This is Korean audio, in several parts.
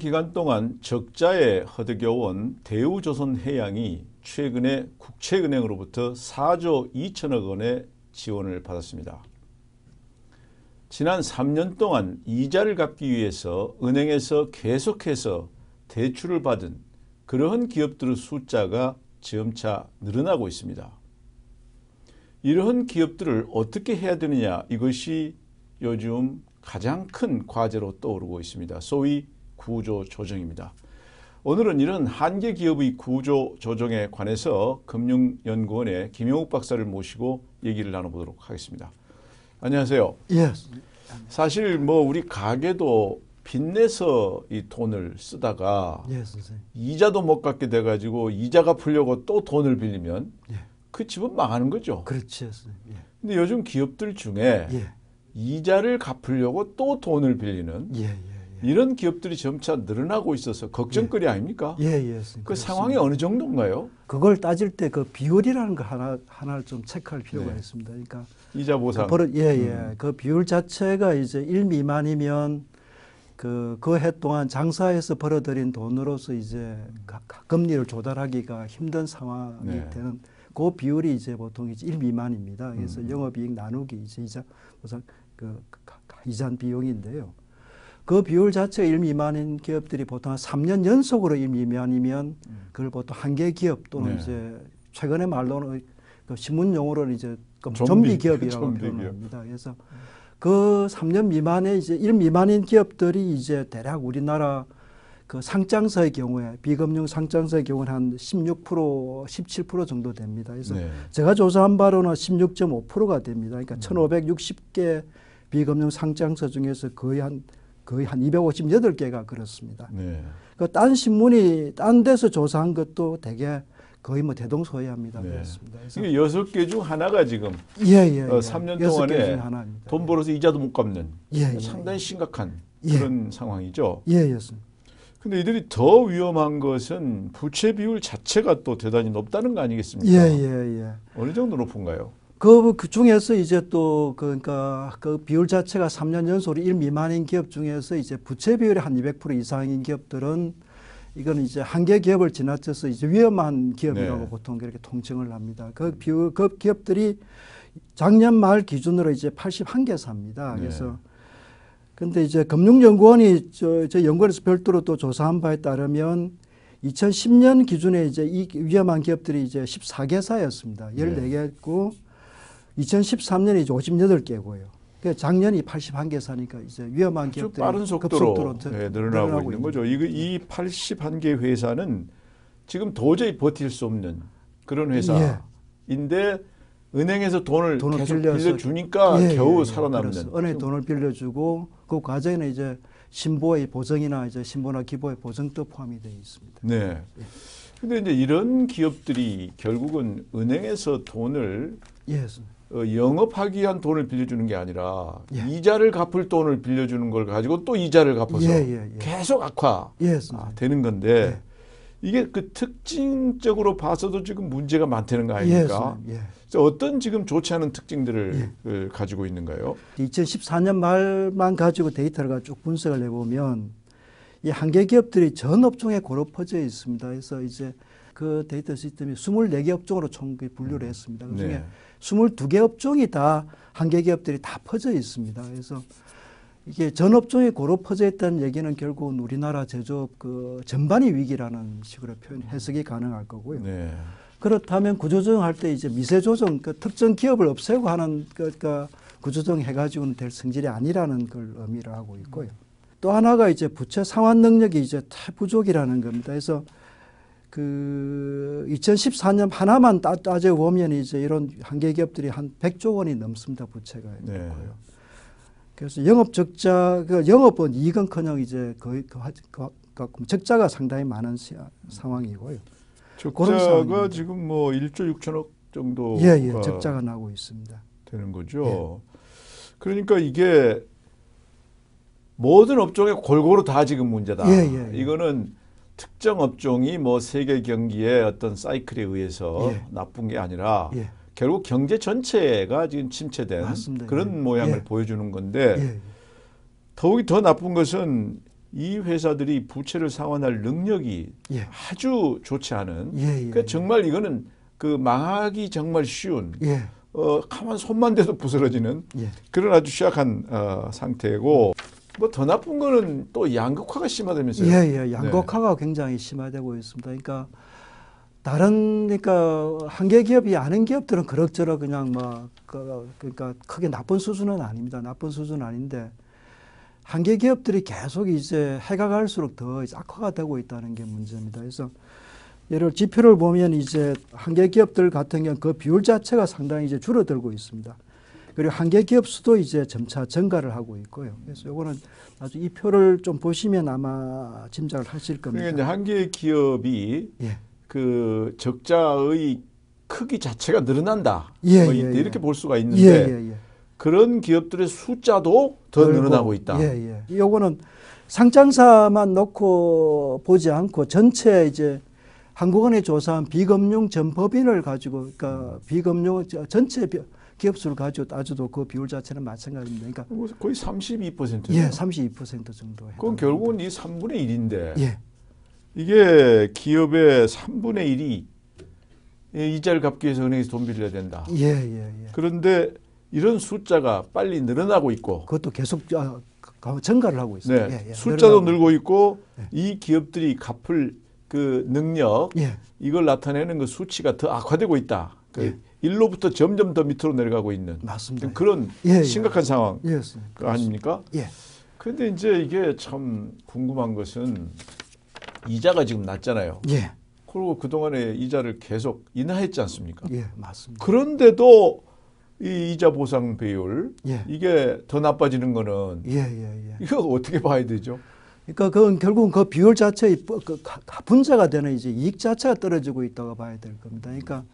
기간 동안 적자에 허덕여온 대우조선해양이 최근에 국채은행으로부터 4조 2천억 원의 지원을 받았습니다. 지난 3년 동안 이자를 갚기 위해서 은행에서 계속해서 대출을 받은 그러한 기업들의 숫자가 점차 늘어나고 있습니다. 이러한 기업들을 어떻게 해야 되느냐 이것이 요즘 가장 큰 과제로 떠오르고 있습니다. 소위 구조 조정입니다. 오늘은 이런 한계 기업의 구조 조정에 관해서 금융연구원의 김용욱 박사를 모시고 얘기를 나눠보도록 하겠습니다. 안녕하세요. 예. 사실 뭐 우리 가게도 빚내서 이 돈을 쓰다가 예. 이자도 못 갚게 돼가지고 이자가 풀려고 또 돈을 빌리면 예. 그 집은 망하는 거죠. 그렇지, 선생님. 예. 근데 요즘 기업들 중에 예. 이자를 갚으려고 또 돈을 빌리는 예, 예, 예. 이런 기업들이 점차 늘어나고 있어서 걱정거리 아닙니까? 예, 예, 선생님. 그 그렇습니다. 상황이 어느 정도인가요? 그걸 따질 때 그 비율이라는 거 하나 하나를 좀 체크할 필요가 네. 있습니다. 그러니까 이자 보상. 그 버릇 예, 예. 음. 그 비율 자체가 이제 1 미만이면 그 그 해 동안 장사해서 벌어들인 돈으로서 이제 금리를 조달하기가 힘든 상황이 네. 되는 그 비율이 이제 보통 이제 1 미만입니다. 그래서 음. 영업이익 나누기 이제 이자 보상 그 이자 비용인데요. 그 비율 자체가 1 미만인 기업들이 보통 한 3년 연속으로 1 미만이면 그걸 보통 한계 기업 또는 네. 이제 최근의 말로는 그 신문 용어로는 이제 그 좀비, 좀비 기업이라고 좀비. 표현합니다. 그래서 그 3년 미만의 이제 1 미만인 기업들이 이제 대략 우리나라 그 상장사의 경우에 비금융 상장사의 경우는 한 16% 17% 정도 됩니다. 그래서 네. 제가 조사한 바로는 16.5%가 됩니다. 그러니까 음. 1,560개 비금융 상장사 중에서 거의 한 거의 한 258개가 그렇습니다. 네. 그딴 신문이 딴 데서 조사한 것도 되게 거의 뭐 대동소이합니다. 네. 그렇습니다. 이게 여섯 개 중 하나가 지금 예, 예, 어, 예. 3년 여섯 개 동안에 중에 하나입니다. 돈 벌어서 이자도 못 갚는 예, 예, 상당히 심각한 예. 그런 상황이죠. 예, 예, 예. 근데 이들이 더 위험한 것은 부채 비율 자체가 또 대단히 높다는 거 아니겠습니까? 예, 예, 예. 어느 정도 높은가요? 그, 그 중에서 이제 또, 그러니까 그 비율 자체가 3년 연속으로 1 미만인 기업 중에서 이제 부채 비율이 한 200% 이상인 기업들은 이거는 이제 한계 기업을 지나쳐서 이제 위험한 기업이라고 네. 보통 그렇게 통칭을 합니다. 그 비율, 그 기업들이 작년 말 기준으로 이제 81개사입니다. 네. 그래서 근데 이제 금융연구원이 저, 저 연구원에서 별도로 또 조사한 바에 따르면 2010년 기준에 이제 이 위험한 기업들이 이제 14개사였습니다. 네. 14개였고 2013년에 이제 58개고요. 그 작년이 81개 사니까 이제 위험한 기업들이 빠른 속도로 네, 늘어나고, 있는 거죠. 이거 이 81개 회사는 지금 도저히 버틸 수 없는 그런 회사인데 은행에서 돈을, 예. 돈을 계속 빌려서 빌려주니까 예, 겨우 예, 예. 살아남는. 은행 돈을 빌려주고 그 과정에는 이제 신보의 보증이나 이제 신보나 기보의 보증도 포함이 되어 있습니다. 네. 근데 이제 이런 기업들이 결국은 은행에서 돈을 예, 어, 영업하기 위한 돈을 빌려주는 게 아니라 예. 이자를 갚을 돈을 빌려주는 걸 가지고 또 이자를 갚아서 예, 예, 예. 계속 악화 예, 아. 되는 건데 예. 이게 그 특징적으로 봐서도 지금 문제가 많다는 거 예, 아닙니까? 예. 그래서 어떤 지금 좋지 않은 특징들을 을 가지고 있는가요? 2014년 말만 가지고 데이터를 쭉 분석을 해보면 이 한계 기업들이 전 업종에 고루 퍼져 있습니다. 그래서 이제 그 데이터 시스템이 24개 업종으로 총 분류를 했습니다. 그 중에 네. 22개 업종이 다 한계 기업들이 다 퍼져 있습니다. 그래서 이게 전 업종이 고루 퍼져 있다는 얘기는 결국은 우리나라 제조업 그 전반이 위기라는 식으로 표현 해석이 가능할 거고요. 네. 그렇다면 구조조정할 때 이제 미세 조정, 그 특정 기업을 없애고 하는 그러니까 구조조정 해가지고는 될 성질이 아니라는 걸 의미를 하고 있고요. 또 하나가 이제 부채 상환 능력이 이제 부족이라는 겁니다. 그래서 그 2014년 하나만 따, 따져 보면 이제 이런 한계 기업들이 한 100조 원이 넘습니다. 부채가 네. 있고요. 그래서 영업 적자, 그 영업은 이익은커녕 이제 거의 그, 하- 그, 그 적자가 상당히 많은 시, 상황이고요. 적자가. 지금 뭐 1조 6천억 정도가 예, 예, 적자가 나고 있습니다. 되는 거죠. 그러니까 이게 모든 업종에 골고루 다 지금 문제다. 예, 예, 예. 이거는 특정 업종이 뭐 세계 경기의 어떤 사이클에 의해서 예. 나쁜 게 아니라 예, 결국 경제 전체가 지금 침체된 맞습니다. 그런 예. 모양을 예. 보여주는 건데 예, 더욱이 더 나쁜 것은 이 회사들이 부채를 상환할 능력이 예. 아주 좋지 않은. 그러니까 정말 이거는 그 망하기 정말 쉬운 예. 어 가만 손만 대도 부스러지는 예. 그런 아주 취약한 어, 상태고 뭐 더 나쁜 거는 또 양극화가 심하다면서요. 예, 네. 예. 양극화가 굉장히 심화되고 있습니다. 그러니까 다른 그러니까 한계 기업이 아닌 기업들은 그럭저럭 그냥 뭐 그, 그러니까 크게 나쁜 수준은 아닙니다. 나쁜 수준은 아닌데 한계 기업들이 계속 이제 해가 갈수록 더 악화가 되고 있다는 게 문제입니다. 그래서 예를 지표를 보면 이제 한계 기업들 같은 경우 그 비율 자체가 상당히 이제 줄어들고 있습니다. 그리고 한계 기업 수도 이제 점차 증가를 하고 있고요. 그래서 요거는 나중에 이 표를 좀 보시면 아마 짐작을 하실 겁니다. 그러니까 한 개의 기업이 예. 그 적자의 크기 자체가 늘어난다. 예, 뭐 예, 이때 예. 이렇게 볼 수가 예, 있는데 예, 예. 그런 기업들의 숫자도 더 늘고, 늘어나고 있다. 예, 예. 요거는 상장사만 놓고 보지 않고 전체 이제 한국은행이 조사한 비금융 전 법인을 가지고 그러니까 비금융 저- 전체 비- 기업 수를 가지고 따져도 그 비율 자체는 마찬가지입니다. 그러니까 거의 32%. 예, 32% 정도. 그건 결국은 이 3분의 1인데 예, 이게 기업의 3분의 1이 이자를 갚기 위해서 은행에서 돈 빌려야 된다. 예, 예, 예. 그런데 이런 숫자가 빨리 늘어나고 있고 그것도 계속 아, 가- 증가를 하고 네, 있습니다. 예, 예. 숫자도. 늘고 있고 예. 이 기업들이 갚을 그 능력 예, 이걸 나타내는 그 수치가 더 악화되고 있다. 그 예. 일로부터 점점 더 밑으로 내려가고 있는 맞습니다. 그런 예, 예. 심각한 상황 예, 스- 그 아닙니까? 예, 그런데 이제 이게 참 궁금한 것은 이자가 지금 낮잖아요. 예, 그리고 그동안에 이자를 계속 인하했지 않습니까? 예, 맞습니다. 그런데도 이 이자 보상 비율 예, 이게 더 나빠지는 거는 예, 예, 예. 이거 어떻게 봐야 되죠? 그러니까 그건 결국은 그 비율 자체의 그 가- 분자가 되는 이제 이익 자체가 떨어지고 있다고 봐야 될 겁니다. 그러니까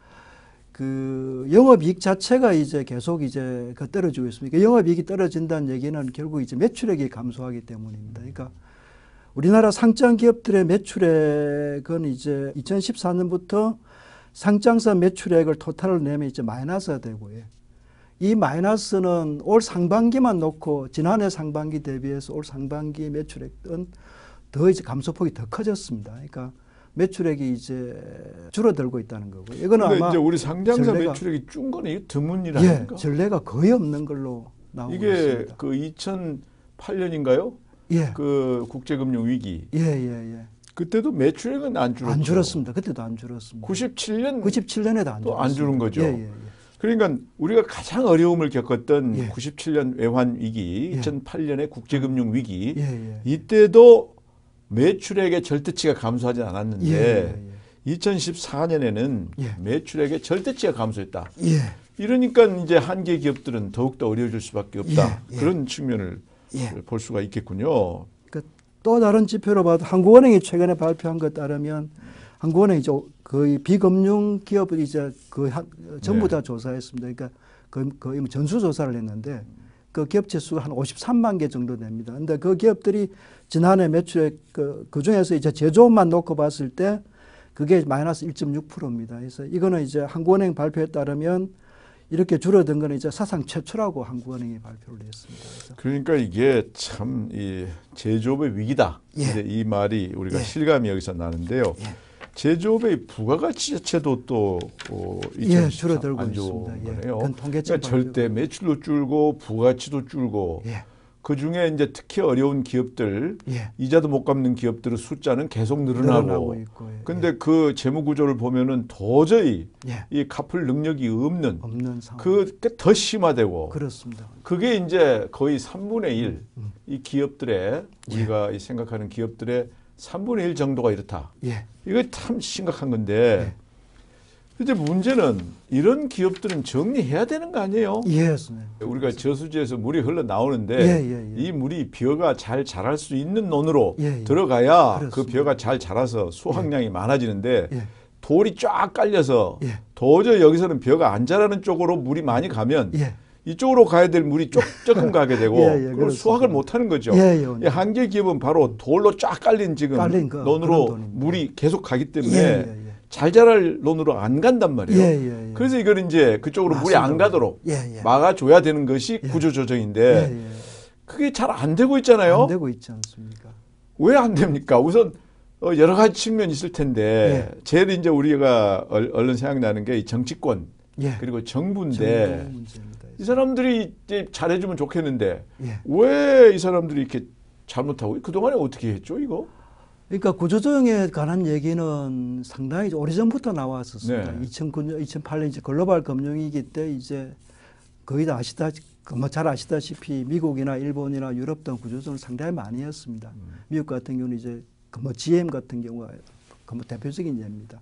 그 영업이익 자체가 이제 계속 이제 그 떨어지고 있습니다. 영업이익이 떨어진다는 얘기는 결국 이제 매출액이 감소하기 때문입니다. 그러니까 우리나라 상장 기업들의 매출액은 이제 2014년부터 상장사 매출액을 토탈을 내면 이제 마이너스가 되고요. 이 마이너스는 올 상반기만 놓고 지난해 상반기 대비해서 올 상반기 매출액은 더 이제 감소폭이 더 커졌습니다. 그러니까 매출액이 이제 줄어들고 있다는 거고. 이거는 아마 이제 우리 상장사 전례가- 매출액이 준 거는 이게 드문 일 예? 전례가 거의 없는 걸로 나오고 이게 있습니다. 그 2008년인가요? 예, 그 국제금융 위기 예, 예, 예. 그때도 매출액은 안 줄었죠. 안 줄었습니다. 그때도 안 줄었습니다. 97년 97년에도 안 또 안 줄었습니다. 주는 거죠. 예, 예, 예. 그러니까 우리가 가장 어려움을 겪었던 예. 97년 외환 위기, 예. 2008년의 국제금융 위기 예, 예. 이때도 매출액의 절대치가 감소하지 않았는데 예, 예, 2014년에는 예. 매출액의 절대치가 감소했다. 예. 예. 이러니까 이제 한계 기업들은 더욱더 어려워질 수밖에 없다. 예, 예. 그런 측면을 예. 볼 수가 있겠군요. 또 다른 지표로 봐도 한국은행이 최근에 발표한 것 따르면 한국은행이 이제 거의 비금융 기업을 이제 한, 전부 네. 다 조사했습니다. 그러니까 거의, 거의 뭐 전수 조사를 했는데 그 기업체 수가 한 53만 개 정도 됩니다. 근데 그 기업들이 지난해 매출액 그, 그 중에서 이제 제조업만 놓고 봤을 때 그게 마이너스 1.6%입니다. 그래서 이거는 이제 한국은행 발표에 따르면 이렇게 줄어든 거는 이제 사상 최초라고 한국은행이 발표를 했습니다. 그러니까 이게 참 이 제조업의 위기다. 예. 이 말이 우리가 예. 실감이 여기서 나는데요. 예. 제조업의 부가가치 자체도 또 어, 예, 2014 줄어들고 있습니다. 예. 거네요. 그러니까 절대 매출도 줄고 부가치도 줄고 예, 그 중에 이제 특히 어려운 기업들 예. 이자도 못 갚는 기업들의 숫자는 계속 늘어나고 늘어나고. 예. 근데 그 재무 구조를 보면은 도저히 예. 이 갚을 능력이 없는 없는 상황. 그게 더 심화되고 그렇습니다. 그게 이제 거의 3분의 1, 음. 이 기업들의 우리가 이 생각하는 기업들의 3분의 1 정도가 이렇다. 예. 이거 참 심각한 건데. 근데 문제는 이런 기업들은 정리해야 되는 거 아니에요? 예, 선생님. 우리가 저수지에서 물이 흘러 나오는데 예, 예, 예. 이 물이 벼가 잘 자랄 수 있는 논으로 예, 예. 들어가야 그 그렇습니다. 벼가 잘 자라서 수확량이 많아지는데 예. 돌이 쫙 깔려서 예. 도저히 여기서는 벼가 안 자라는 쪽으로 물이 많이 가면 예. 이쪽으로 가야 될 물이 쪽 조금 가게 되고 예, 예, 그걸 그렇습니다. 수확을 못 하는 거죠. 예, 예, 이 한계 기업은 바로 돌로 쫙 깔린 지금 깔린 그- 논으로. 물이 계속 가기 때문에 예, 예, 예. 잘 자랄 논으로 안 간단 말이에요. 예, 예, 예. 그래서 이걸 이제 그쪽으로 물이 안 맞습니다. 가도록 예, 예. 막아줘야 되는 것이 예. 구조 조정인데 예, 예. 그게 잘 안 되고 있잖아요. 안 되고 있지 않습니까? 왜 안 됩니까? 우선 어, 여러 가지 측면이 있을 텐데 제일 이제 우리가 얼- 얼른 생각나는 게 이 정치권 예. 그리고 정부인데. 이 사람들이 이제 잘해주면 좋겠는데 예. 왜이 사람들이 이렇게 잘못하고 그 동안에 어떻게 했죠 이거? 그러니까 구조조정에 관한 얘기는 상당히 오래전부터 나왔었습니다. 네. 2009년, 2008년 이제 글로벌 금융위기 때 이제 거의 다 아시다, 뭐잘 아시다시피 미국이나 일본이나 유럽 등 구조조정을 상당히 많이 했습니다. 미국 같은 경우는 이제 그뭐 GM 같은 경우가 그뭐 대표적인 예입니다.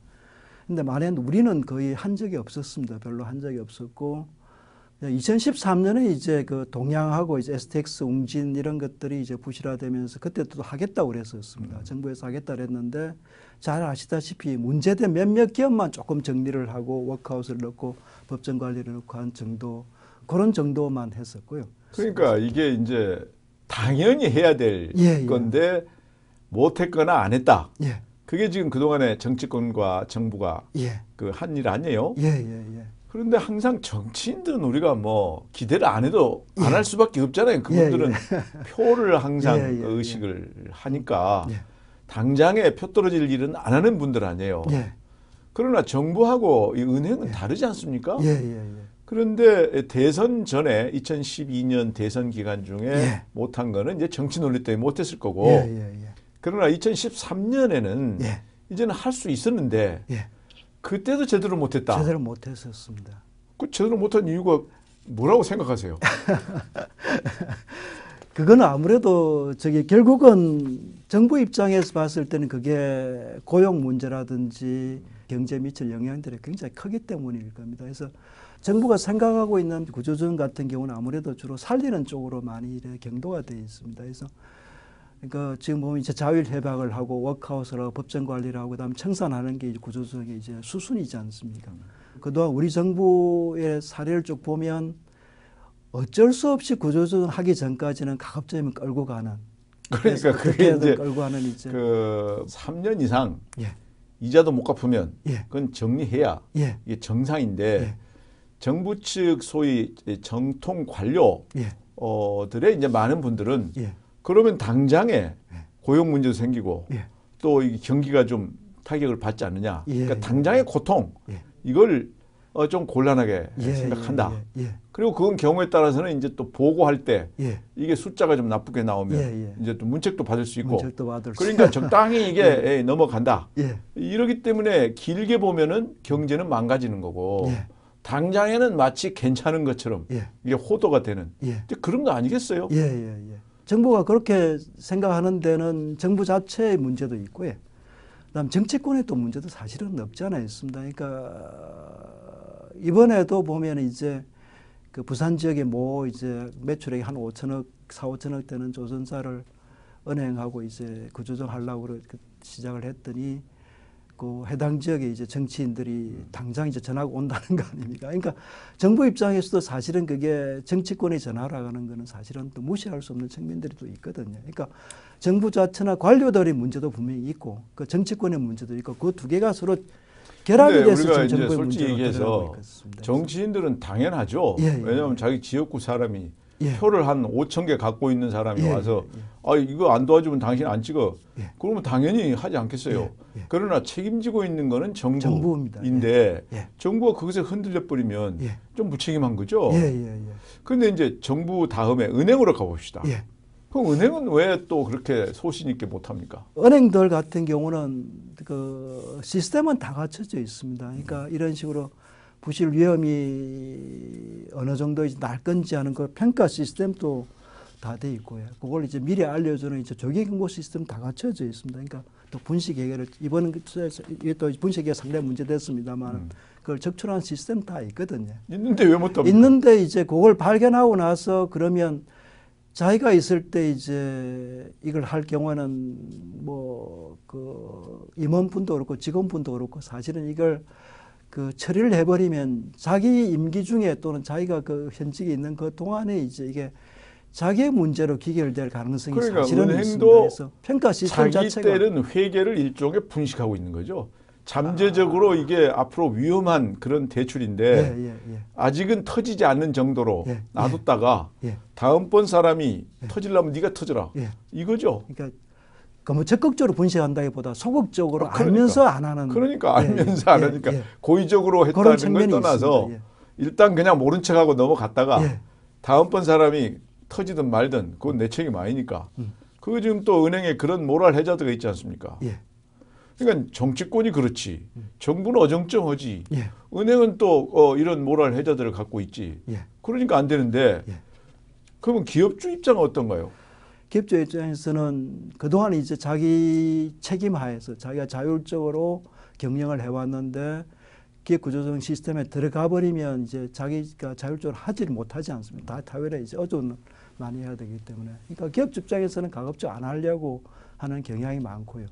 근데 만약 우리는 거의 한 적이 없었습니다. 별로 한 적이 없었고 2013년에 이제 그 동양하고 이제 STX 웅진 이런 것들이 이제 부실화되면서 그때도 하겠다고 그랬었습니다. 정부에서 하겠다 그랬는데 잘 아시다시피 문제된 몇몇 기업만 조금 정리를 하고 워크아웃을 넣고 법정 관리를 넣고 한 정도 그런 정도만 했었고요. 그러니까 이게 이제 당연히 해야 될 예, 예. 건데 못했거나 안 했다. 예, 그게 지금 그동안에 정치권과 정부가 예, 그한 일 아니에요? 예, 예, 예. 그런데 항상 정치인들은 우리가 뭐 기대를 안 해도 안할 수밖에 없잖아요. 그분들은 표를 항상 예, 예, 그 의식을 하니까 예. 당장에 표 떨어질 일은 안 하는 분들 아니에요. 예, 그러나 정부하고 이 은행은 다르지 않습니까? 예, 예, 예. 그런데 대선 전에 2012년 대선 기간 중에 예. 못한 거는 이제 정치 논리 때문에 못했을 거고 예, 예, 예. 그러나 2013년에는 예. 이제는 할 수 있었는데 예. 그때도 제대로 못했다. 제대로 못했었습니다. 그 제대로 못한 이유가 뭐라고 생각하세요? 그거는 아무래도 저기 결국은 정부 입장에서 봤을 때는 그게 고용 문제라든지 경제에 미칠 영향들이 굉장히 크기 때문일 겁니다. 그래서 정부가 생각하고 있는 구조조정 같은 경우는 아무래도 주로 살리는 쪽으로 많이 경도가 되어 있습니다. 그래서 그러니까 지금 보면 이제 자율 협약을 하고 워크아웃을 하고 법정 관리를 하고 그다음 청산하는 게 구조조정의 이제 수순이지 않습니까? 그동안 우리 정부의 사례를 쭉 보면 어쩔 수 없이 구조조정 하기 전까지는 가급적이면 끌고 가는 그러니까 그게 이제 끌고 가는 이제 그 3년 이상 예, 이자도 못 갚으면 예, 그건 정리해야 예, 이게 정상인데 예. 정부 측 소위 정통 관료 예, 어들의 이제 많은 분들은 예, 그러면 당장에 고용 문제도 생기고 예. 또이 경기가 좀 타격을 받지 않느냐. 예, 그러니까 예, 당장의 고통 예. 이걸 어, 좀 곤란하게 예, 생각한다. 예, 예, 그리고 그건 경우에 따라서는 이제 또 보고할 때 예, 이게 숫자가 좀 나쁘게 나오면 예, 예. 이제 또 문책도 받을 수 있고 받을 수 그러니까 적당히 이게 예, 넘어간다. 예, 이러기 때문에 길게 보면은 경제는 망가지는 거고 예. 당장에는 마치 괜찮은 것처럼 예, 이게 호도가 되는 예. 그런 거 아니겠어요? 정부가 그렇게 생각하는 데는 정부 자체의 문제도 있고요. 그다음 정치권의 또 문제도 사실은 없지 않아 있습니다. 그러니까 이번에도 보면 이제 그 부산 지역에 뭐 이제 매출액이 한 5천억, 4, 5천억 되는 조선사를 은행하고 이제 구조정하려고 시작을 했더니 그 해당 지역에 이제 정치인들이 당장 이제 전화가 온다는 거 아닙니까? 그러니까 정부 입장에서도 사실은 그게 정치권의 전화라는 거는 사실은 또 무시할 수 없는 측면들이 또 있거든요. 그러니까 정부 자체나 관료들의 문제도 분명히 있고 그 정치권의 문제도 있고 그 두 개가 서로 결합이 돼서 우리가 지금 이제 정부의 솔직히 얘기해서. 정치인들은 당연하죠. 예, 예, 왜냐하면 예. 자기 지역구 사람이 예. 표를 한 5천 개 갖고 있는 사람이 예, 와서. 아 이거 안 도와주면 당신 안 찍어. 예. 그러면 당연히 하지 않겠어요. 예, 예. 그러나 책임지고 있는 거는 정부입니다. 정부인데 예. 정부가 그것에 흔들려 버리면 예. 좀 무책임한 거죠. 예, 예, 예. 그런데 이제 정부 다음에 은행으로 가봅시다. 예. 그럼 은행은 왜 또 그렇게 소신 있게 못합니까? 은행들 같은 경우는 그 시스템은 다 갖춰져 있습니다. 그러니까 이런 식으로 부실 위험이 어느 정도 이제 날 건지 하는 그 평가 시스템도 다 돼 있고요. 그걸 이제 미리 알려주는 이제 조기 경고 시스템 다 갖춰져 있습니다. 그러니까 또 분식 해결을 이번 또 분식 해결 상당히 문제됐습니다만 음. 그걸 적출하는 시스템 다 있거든요. 있는데 왜 못 합니까? 있는데 이제 그걸 발견하고 나서 그러면 자기가 있을 때 이제 이걸 할 경우에는 뭐 그 임원분도 그렇고 직원분도 그렇고 사실은 이걸 그 처리를 해버리면 자기 임기 중에 또는 자기가 그 현직에 있는 그 동안에 이제 이게 자기의 문제로 기결될 가능성이 그러니까 사실은 있습니다. 그래서 평가 시스템 자기 자체가 때는 회계를 일종의 분식하고 있는 거죠. 잠재적으로 이게 앞으로 위험한 그런 대출인데 예, 예, 예. 아직은 터지지 않는 정도로 예, 놔뒀다가 예. 다음번 사람이 터질라면 네가 터져라 예. 이거죠. 그러니까 그뭐 적극적으로 분쇄한다기보다 소극적으로 아, 그러니까. 알면서 안 하는 그러니까 예, 알면서 예, 안 하니까 예. 고의적으로 했다는 걸 떠나서. 일단 그냥 모른 척하고 넘어갔다가 예. 다음번 사람이 터지든 말든 그건 내 책임 아니니까. 음. 그거 지금 또 은행에 그런 모랄 해자드가 있지 않습니까? 예. 그러니까 정치권이 그렇지. 정부는 어정쩡하지. 예. 은행은 또 어, 이런 모랄 해자들을 갖고 있지. 예. 그러니까 안 되는데 예. 그러면 기업주 입장은 어떤가요? 기업주 입장에서는 그동안 이제 자기 책임 하에서 자기가 자율적으로 경영을 해왔는데 기업 구조조정 시스템에 들어가 버리면 이제 자기가 자율적으로 하지를 못하지 않습니다. 다 타율에 이제 의존을 많이 해야 되기 때문에. 그러니까 기업 입장에서는 가급적 안 하려고 하는 경향이 많고요.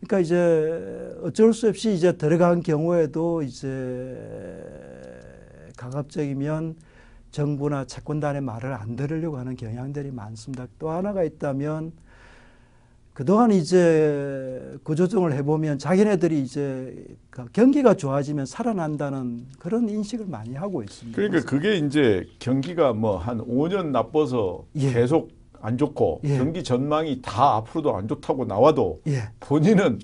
그러니까 이제 어쩔 수 없이 이제 들어간 경우에도 이제 가급적이면 정부나 채권단의 말을 안 들으려고 하는 경향들이 많습니다. 또 하나가 있다면 그동안 이제 구조정을 해보면 자기네들이 이제 그 경기가 좋아지면 살아난다는 그런 인식을 많이 하고 있습니다. 그러니까 그게 이제 경기가 뭐 한 5년 나빠서 예. 계속 안 좋고 예. 경기 전망이 다 앞으로도 안 좋다고 나와도 예, 본인은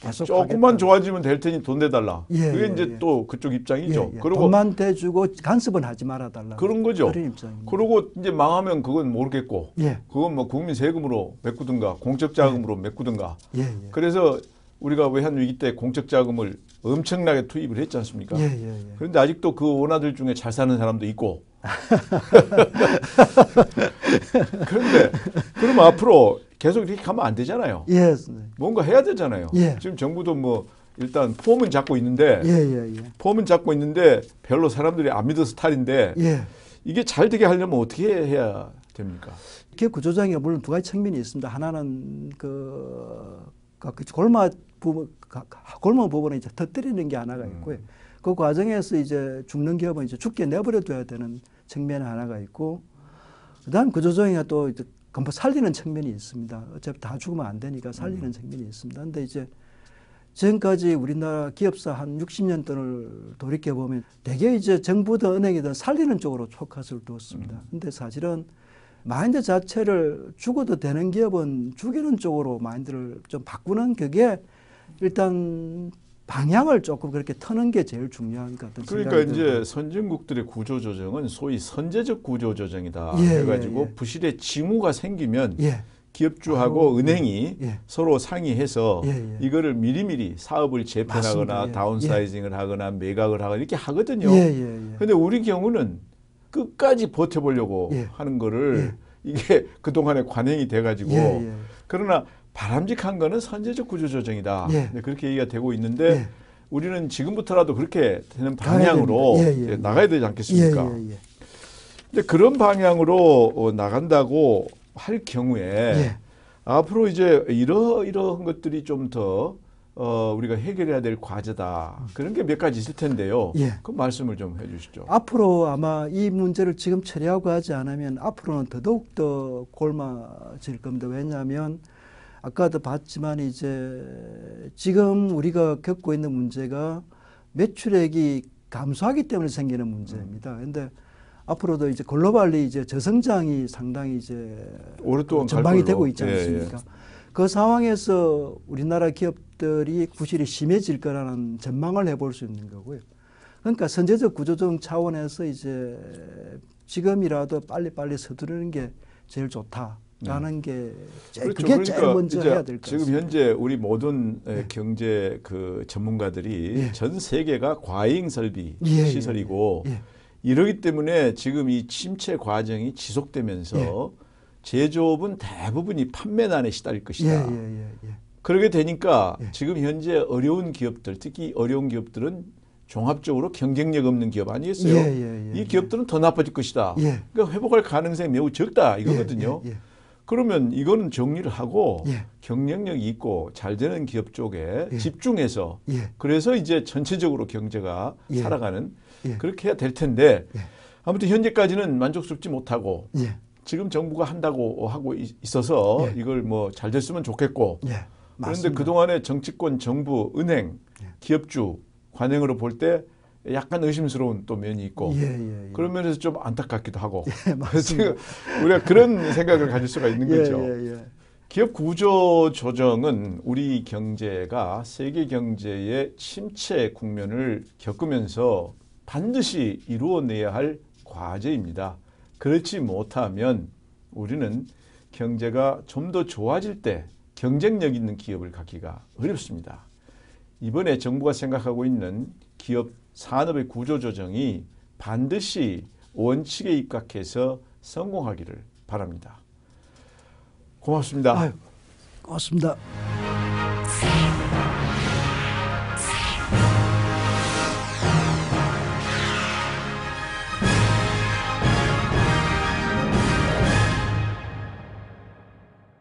계속 조금만. 좋아지면 될 테니 돈 내달라. 예, 그게 예, 이제 예. 또 그쪽 입장이죠. 예, 예. 그리고 돈만 대주고 간섭은 하지 말아 달라. 그런 거죠. 그런 입장입니다. 그러고 이제 망하면 그건 모르겠고 예, 그건 뭐 국민 세금으로 메꾸든가 공적 자금으로 메꾸든가. 예, 예. 그래서 우리가 외환 위기 때 공적 자금을 엄청나게 투입을 했지 않습니까? 예, 예, 예. 그런데 아직도 그 원화들 중에 잘 사는 사람도 있고. 그런데 그럼 앞으로 계속 이렇게 가면 안 되잖아요. 예, 선생님. 뭔가 해야 되잖아요. 예. 지금 정부도 뭐 일단 폼은 잡고 있는데 예, 예, 예. 폼은 잡고 있는데 별로 사람들이 안 믿어서 탈인데 예. 이게 잘 되게 하려면 어떻게 해야 됩니까? 기업 구조장에 물론 두 가지 측면이 있습니다. 하나는 그, 그 골마 부분, 가- 골마 부분에 이제 터뜨리는 게 하나가 있고요. 그 과정에서 이제 죽는 기업은 이제 죽게 내버려둬야 되는 측면이 하나가 있고, 그다음 구조조정이 또 이제 건법 살리는 측면이 있습니다. 어차피 다 죽으면 안 되니까 살리는 측면이 있습니다. 근데 이제 지금까지 우리나라 기업사 한 60년 동을 돌이켜 보면 대개 이제 정부든 은행이든 살리는 쪽으로 포커스를 두었습니다. 근데 사실은 마인드 자체를 죽어도 되는 기업은 죽이는 쪽으로 마인드를 좀 바꾸는 그게 일단 방향을 조금 그렇게 터는 게 제일 중요한 것 같은 그러니까 이제. 선진국들의 구조 조정은 소위 선제적 구조 조정이다 예, 해가지고 예, 예. 부실의 징후가 생기면 예, 기업주하고 은행이 예. 서로 상의해서 예, 예. 이거를 미리미리 사업을 재편하거나. 예. 다운사이징을 하거나 매각을 하거나 이렇게 하거든요. 예, 예, 예. 근데 우리 경우는 끝까지 버텨보려고 예. 하는 거를 이게 그동안에 관행이 돼가지고 예, 예. 그러나 바람직한 거는 선제적 구조 조정이다. 예. 네, 그렇게 얘기가 되고 있는데 예. 우리는 지금부터라도 그렇게 되는 방향으로. 예, 예, 예, 예. 나가야 되지 예, 않겠습니까? 예, 예. 근데 그런 방향으로 어, 나간다고 할 경우에 예. 앞으로 이제 이러 이러한 것들이 좀더 어, 우리가 해결해야 될 과제다. 그런 게 몇 가지 있을 텐데요. 예. 그 말씀을 좀 해주시죠. 앞으로 아마 이 문제를 지금 처리하고 하지 않으면 앞으로는 더더욱 더 골마질 겁니다. 왜냐하면 아까도 봤지만 이제 지금 우리가 겪고 있는 문제가 매출액이 감소하기 때문에 생기는 문제입니다. 그런데 앞으로도 이제 글로벌리 이제 저성장이 상당히 이제 전망이. 되고 있지 예, 예. 않습니까? 그 상황에서 우리나라 기업들이 구실이 심해질 거라는 전망을 해볼 수 있는 거고요. 그러니까 선제적 구조조정 차원에서 이제 지금이라도 빨리빨리 서두르는 게 제일 좋다 라는 게 제일, 그게 제일 먼저 해야 될것 지금 같습니다. 현재 우리 모든 에, 예. 경제 그 전문가들이 예. 전 세계가 과잉 설비 예, 예, 시설이고 예. 이러기 때문에 지금 이 침체 과정이 지속되면서 예. 제조업은 대부분이 판매난에 시달릴 예, 것이다. 예, 예, 예. 그러게 되니까 예. 지금 현재 어려운 기업들, 특히 어려운 기업들은 종합적으로 경쟁력 없는 기업 아니겠어요? 예, 예, 예, 이 예. 기업들은 더 나빠질 것이다. 예. 그러니까 회복할 가능성이 매우 적다 이거거든요. 그러면 이거는 정리를 하고 예. 경쟁력이 있고 잘 되는 기업 쪽에 예. 집중해서 예. 그래서 이제 전체적으로 경제가 예. 살아가는 예. 그렇게 해야 될 텐데 예. 아무튼 현재까지는 만족스럽지 못하고 예. 지금 정부가 한다고 하고 있- 있어서 예. 이걸 뭐 잘 됐으면 좋겠고 예. 그런데. 그동안에 정치권, 정부, 은행, 예. 기업주 관행으로 볼때 약간 의심스러운 또 면이 있고 예, 예, 예. 그런 면에서 좀 안타깝기도 하고 예. 지금 우리가 그런 생각을 가질 수가 있는 예, 거죠. 예, 예. 기업 구조 조정은 우리 경제가 세계 경제의 침체 국면을 겪으면서 반드시 이루어내야 할 과제입니다. 그렇지 못하면 우리는 경제가 좀 더 좋아질 때 경쟁력 있는 기업을 갖기가 어렵습니다. 이번에 정부가 생각하고 있는 기업 산업의 구조 조정이 반드시 원칙에 입각해서 성공하기를 바랍니다. 고맙습니다. 아유, 고맙습니다.